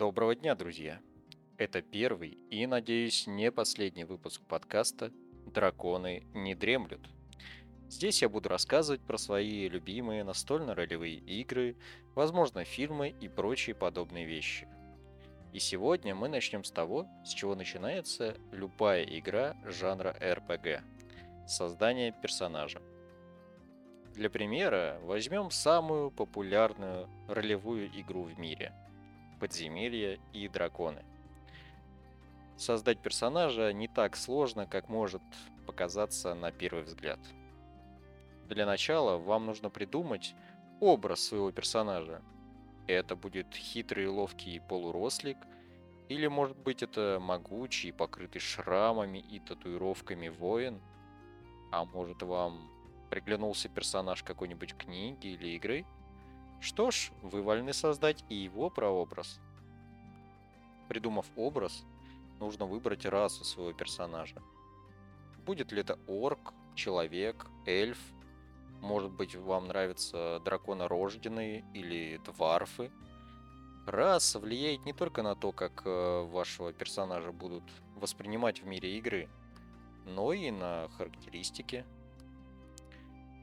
Доброго дня, друзья! Это первый и, надеюсь, не последний выпуск подкаста «Драконы не дремлют». Здесь я буду рассказывать про свои любимые настольно-ролевые игры, возможно, фильмы и прочие подобные вещи. И сегодня мы начнем с того, с чего начинается любая игра жанра RPG – создание персонажа. Для примера возьмем самую популярную ролевую игру в мире – подземелья и драконы. Создать персонажа не так сложно, как может показаться на первый взгляд – для начала вам нужно придумать образ своего персонажа. Это будет хитрый, ловкий полурослик, или может быть это могучий, покрытый шрамами и татуировками воин, а может вам приглянулся персонаж какой-нибудь книги или игры? Что ж, вы вольны создать и его прообраз. Придумав образ, нужно выбрать расу своего персонажа. Будет ли это орк, человек, эльф может быть, вам нравятся драконорожденные или дварфы. Раса влияет не только на то, как э, вашего персонажа будут воспринимать в мире игры, но и на характеристики.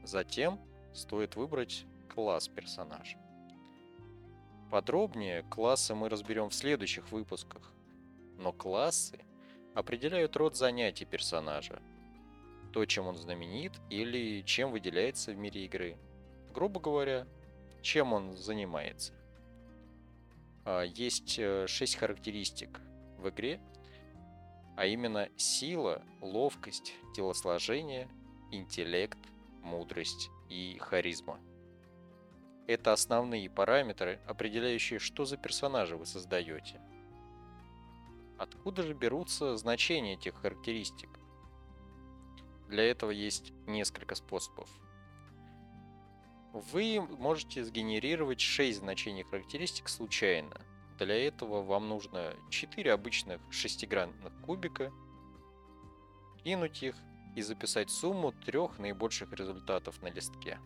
Затем стоит выбрать класс персонажа. Подробнее классы мы разберем в следующих выпусках, но классы определяют род занятий персонажа, то, чем он знаменит или чем выделяется в мире игры. Грубо говоря, чем он занимается. А, есть 6 э, характеристик в игре, а именно сила, ловкость, телосложение, интеллект, мудрость и харизма. Это основные параметры, определяющие, что за персонажа вы создаете. Откуда же берутся значения этих характеристик? Для этого есть несколько способов. Вы можете сгенерировать 6 значений характеристик случайно. Для этого вам нужно 4 обычных шестигранных кубика, кинуть их и записать сумму трех наибольших результатов на листке.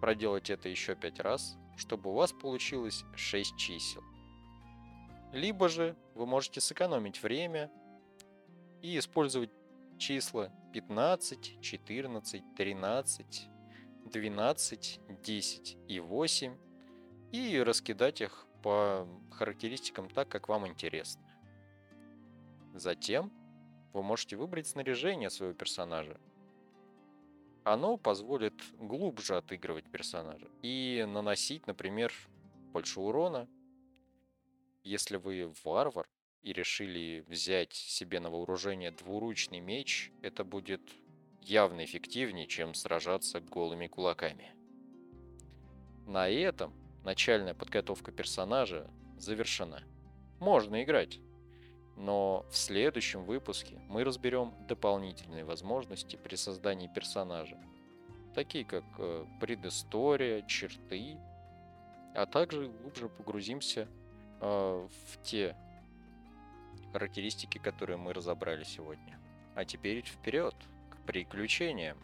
Проделать это еще 5 раз, чтобы у вас получилось 6 чисел. Либо же вы можете сэкономить время и использовать числа 15, 14, 13, 12, 10 и 8 и раскидать их по характеристикам так, как вам интересно. Затем вы можете выбрать снаряжение своего персонажа. Оно позволит глубже отыгрывать персонажа и наносить, например, больше урона. Если вы варвар, и решили взять себе на вооружение двуручный меч, это будет явно эффективнее, чем сражаться голыми кулаками. На этом начальная подготовка персонажа завершена. Можно играть. Но в следующем выпуске мы разберем дополнительные возможности при создании персонажа, такие как э, предыстория, черты, а также глубже погрузимся э, в те характеристики, которые мы разобрали сегодня. А теперь вперед, к приключениям.